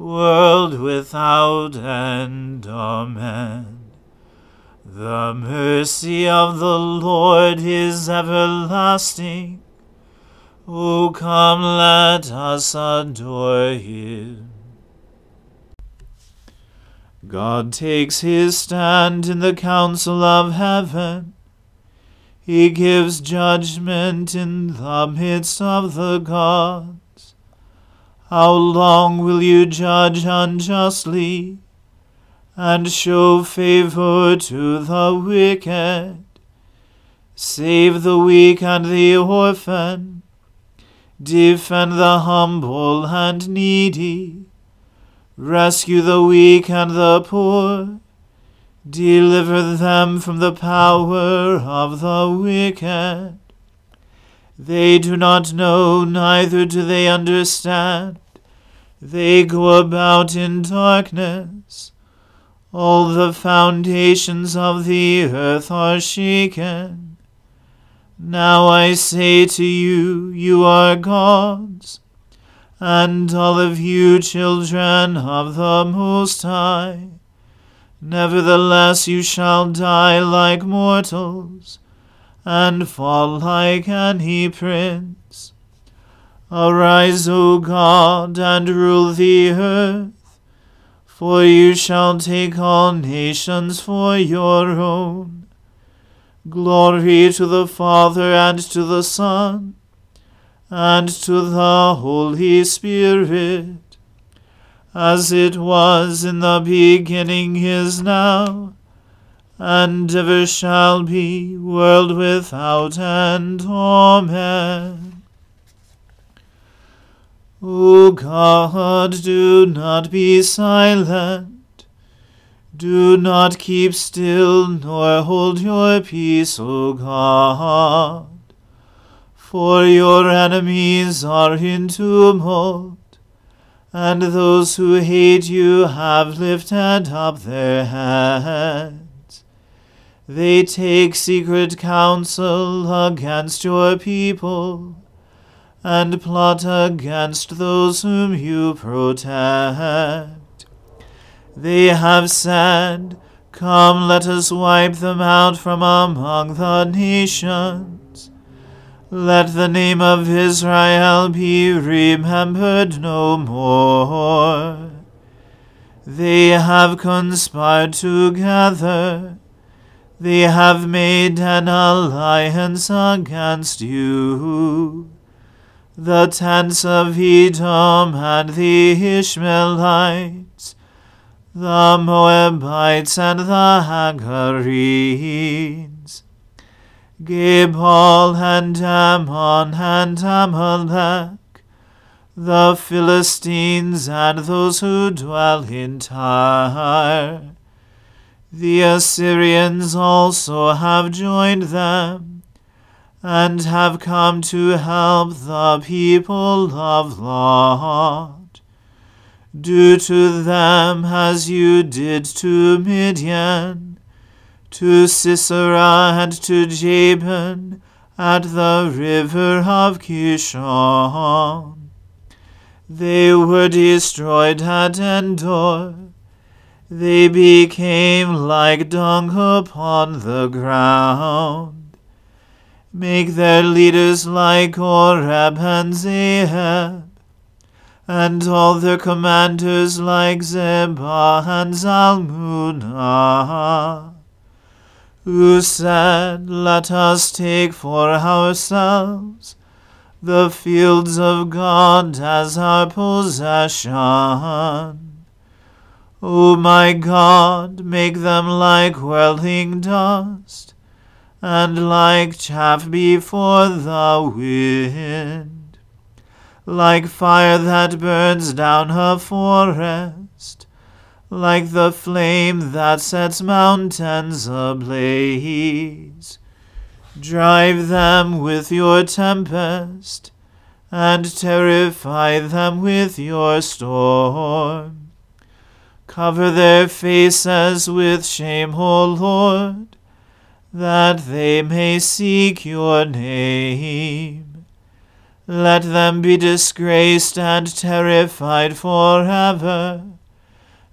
world without end. Amen. The mercy of the Lord is everlasting. O come, let us adore him. God takes his stand in the council of heaven. He gives judgment in the midst of the gods. How long will you judge unjustly and show favor to the wicked? Save the weak and the orphan. Defend the humble and needy. Rescue the weak and the poor. Deliver them from the power of the wicked. They do not know, neither do they understand. They go about in darkness. All the foundations of the earth are shaken. Now I say to you, you are gods, and all of you children of the Most High. Nevertheless, you shall die like mortals and fall like any prince. Arise, O God, and rule the earth, for you shall take all nations for your own. Glory to the Father, and to the Son, and to the Holy Spirit, as it was in the beginning, is now, and ever shall be, world without end. Amen. O God, do not be silent. Do not keep still, nor hold your peace, O God. For your enemies are in tumult, and those who hate you have lifted up their heads. They take secret counsel against your people, and plot against those whom you protect. They have said, Come, let us wipe them out from among the nations. Let the name of Israel be remembered no more. They have conspired together. They have made an alliance against you. The tents of Edom and the Ishmaelites, the Moabites and the Hagarenes Gebal and Ammon and Amalek, the Philistines and those who dwell in Tyre. The Assyrians also have joined them, and have come to help the people of Lot. Do to them as you did to Midian to Sisera and to Jabin at the river of Kishon. They were destroyed at Endor. They became like dung upon the ground. Make their leaders like Oreb and Zeeb, and all their commanders like Zebah and Zalmunna who said, Let us take for ourselves the fields of God as our possession. O my God, make them like whirling dust, and like chaff before the wind, like fire that burns down a forest like the flame that sets mountains ablaze. Drive them with your tempest, and terrify them with your storm. Cover their faces with shame, O Lord, that they may seek your name. Let them be disgraced and terrified forever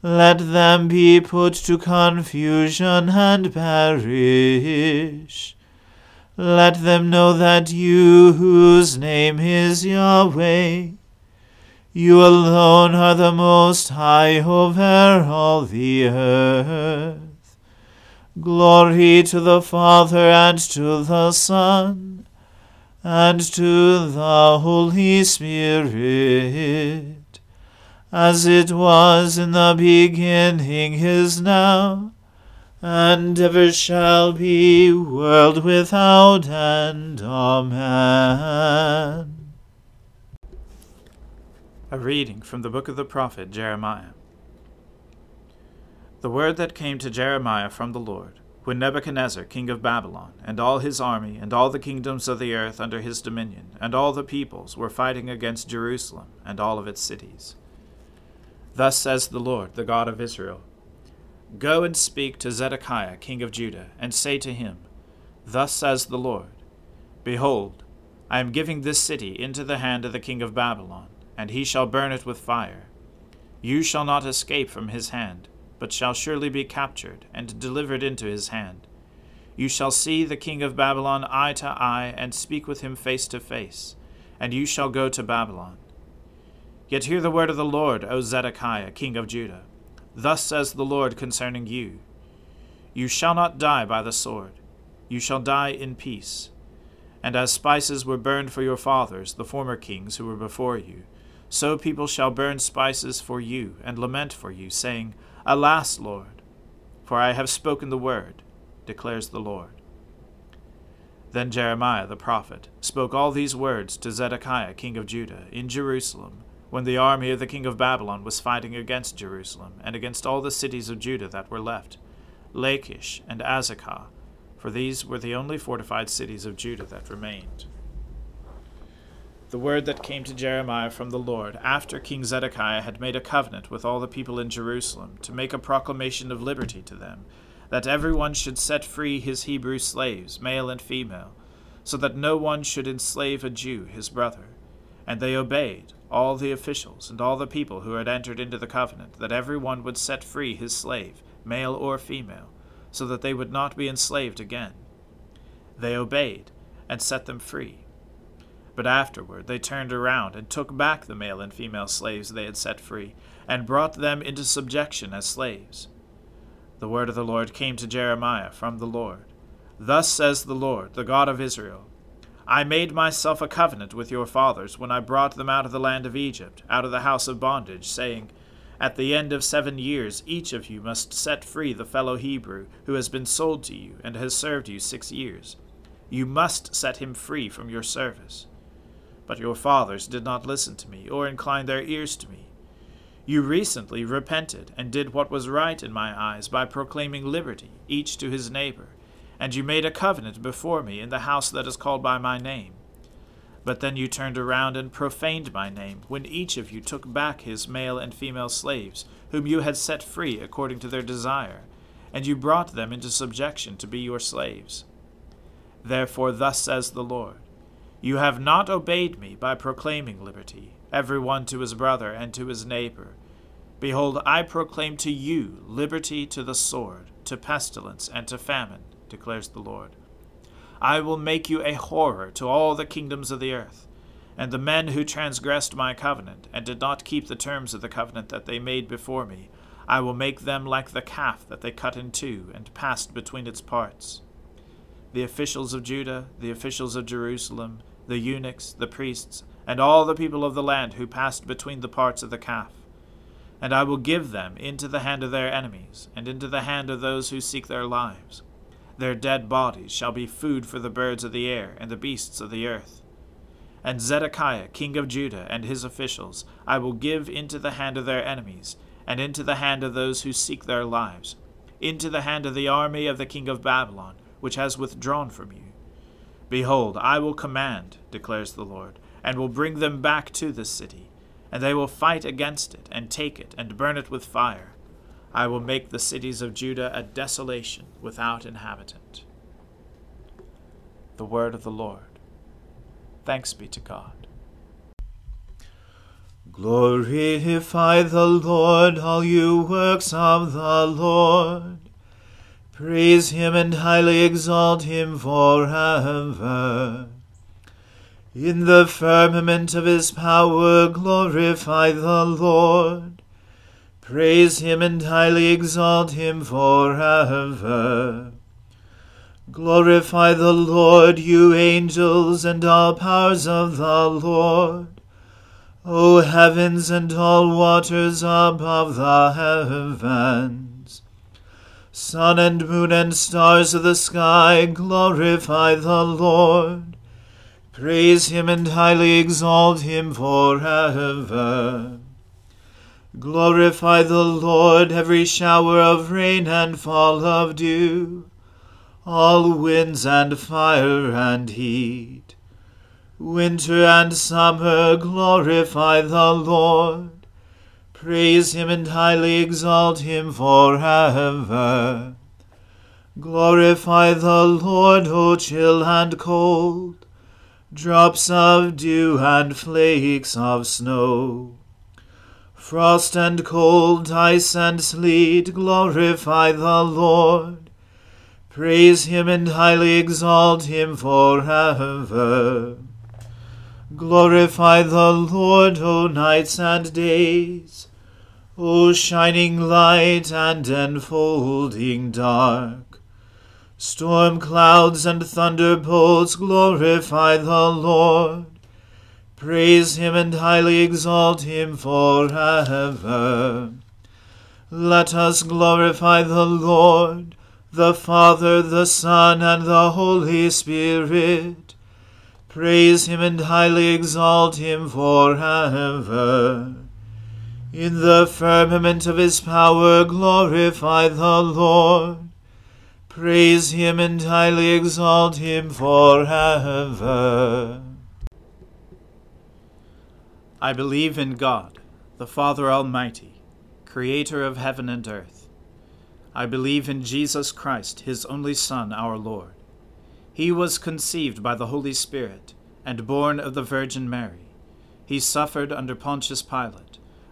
let them be put to confusion and perish. Let them know that you, whose name is Yahweh, you alone are the Most High over all the earth. Glory to the Father and to the Son and to the Holy Spirit as it was in the beginning is now, and ever shall be, world without end. Amen. A reading from the book of the prophet Jeremiah. The word that came to Jeremiah from the Lord, when Nebuchadnezzar, king of Babylon, and all his army, and all the kingdoms of the earth under his dominion, and all the peoples were fighting against Jerusalem and all of its cities. Thus says the Lord, the God of Israel Go and speak to Zedekiah, king of Judah, and say to him, Thus says the Lord Behold, I am giving this city into the hand of the king of Babylon, and he shall burn it with fire. You shall not escape from his hand, but shall surely be captured and delivered into his hand. You shall see the king of Babylon eye to eye, and speak with him face to face, and you shall go to Babylon. Yet hear the word of the Lord, O Zedekiah, king of Judah. Thus says the Lord concerning you You shall not die by the sword, you shall die in peace. And as spices were burned for your fathers, the former kings who were before you, so people shall burn spices for you, and lament for you, saying, Alas, Lord! For I have spoken the word, declares the Lord. Then Jeremiah the prophet spoke all these words to Zedekiah king of Judah in Jerusalem when the army of the king of Babylon was fighting against Jerusalem, and against all the cities of Judah that were left, Lachish and Azekah, for these were the only fortified cities of Judah that remained. The word that came to Jeremiah from the Lord after King Zedekiah had made a covenant with all the people in Jerusalem to make a proclamation of liberty to them, that every one should set free his Hebrew slaves, male and female, so that no one should enslave a Jew, his brother. And they obeyed, all the officials and all the people who had entered into the covenant, that every one would set free his slave, male or female, so that they would not be enslaved again. They obeyed, and set them free. But afterward they turned around and took back the male and female slaves they had set free, and brought them into subjection as slaves. The word of the Lord came to Jeremiah from the Lord. Thus says the Lord, the God of Israel I made myself a covenant with your fathers when I brought them out of the land of Egypt, out of the house of bondage, saying, At the end of seven years each of you must set free the fellow Hebrew who has been sold to you and has served you six years. You must set him free from your service. But your fathers did not listen to me or incline their ears to me. You recently repented and did what was right in my eyes by proclaiming liberty, each to his neighbor and you made a covenant before me in the house that is called by my name. But then you turned around and profaned my name, when each of you took back his male and female slaves, whom you had set free according to their desire, and you brought them into subjection to be your slaves. Therefore, thus says the Lord You have not obeyed me by proclaiming liberty, every one to his brother and to his neighbor. Behold, I proclaim to you liberty to the sword, to pestilence, and to famine declares the Lord. I will make you a horror to all the kingdoms of the earth. And the men who transgressed my covenant, and did not keep the terms of the covenant that they made before me, I will make them like the calf that they cut in two, and passed between its parts. The officials of Judah, the officials of Jerusalem, the eunuchs, the priests, and all the people of the land who passed between the parts of the calf. And I will give them into the hand of their enemies, and into the hand of those who seek their lives their dead bodies shall be food for the birds of the air and the beasts of the earth. And Zedekiah, king of Judah, and his officials I will give into the hand of their enemies, and into the hand of those who seek their lives, into the hand of the army of the king of Babylon, which has withdrawn from you. Behold, I will command, declares the Lord, and will bring them back to this city, and they will fight against it, and take it, and burn it with fire I will make the cities of Judah a desolation without inhabitant. The word of the Lord. Thanks be to God. Glorify the Lord, all you works of the Lord. Praise him and highly exalt him forever. In the firmament of his power, glorify the Lord. Praise him and highly exalt him forever. Glorify the Lord, you angels, and all powers of the Lord. O heavens and all waters above the heavens. Sun and moon and stars of the sky, glorify the Lord. Praise him and highly exalt him forever. Glorify the Lord, every shower of rain and fall of dew, all winds and fire and heat. Winter and summer, glorify the Lord. Praise him and highly exalt him forever. Glorify the Lord, O chill and cold, drops of dew and flakes of snow. Frost and cold, ice and sleet, glorify the Lord. Praise him and highly exalt him forever. Glorify the Lord, O nights and days, O shining light and enfolding dark. Storm clouds and thunderbolts, glorify the Lord. Praise him and highly exalt him forever. Let us glorify the Lord, the Father, the Son, and the Holy Spirit. Praise him and highly exalt him forever. In the firmament of his power glorify the Lord. Praise him and highly exalt him forever. I believe in God, the Father Almighty, creator of heaven and earth. I believe in Jesus Christ, his only Son, our Lord. He was conceived by the Holy Spirit and born of the Virgin Mary. He suffered under Pontius Pilate,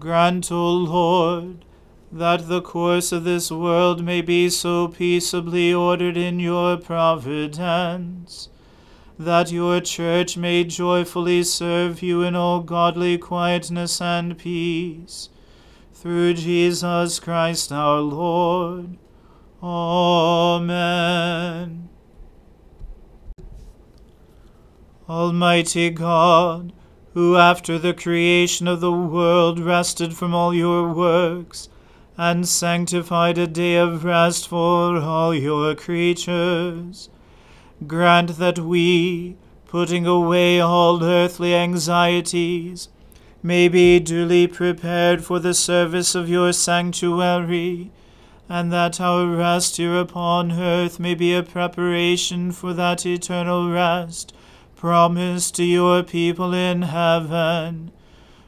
Grant, O Lord, that the course of this world may be so peaceably ordered in your providence, that your church may joyfully serve you in all godly quietness and peace, through Jesus Christ our Lord. Amen. Almighty God, who after the creation of the world rested from all your works, and sanctified a day of rest for all your creatures. Grant that we, putting away all earthly anxieties, may be duly prepared for the service of your sanctuary, and that our rest here upon earth may be a preparation for that eternal rest promised to your people in heaven.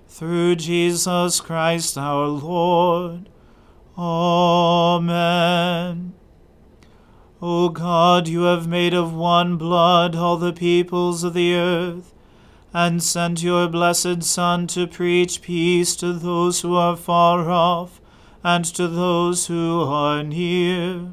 Through Jesus Christ our Lord. Amen. O God, you have made of one blood all the peoples of the earth, and sent your blessed Son to preach peace to those who are far off, and to those who are near.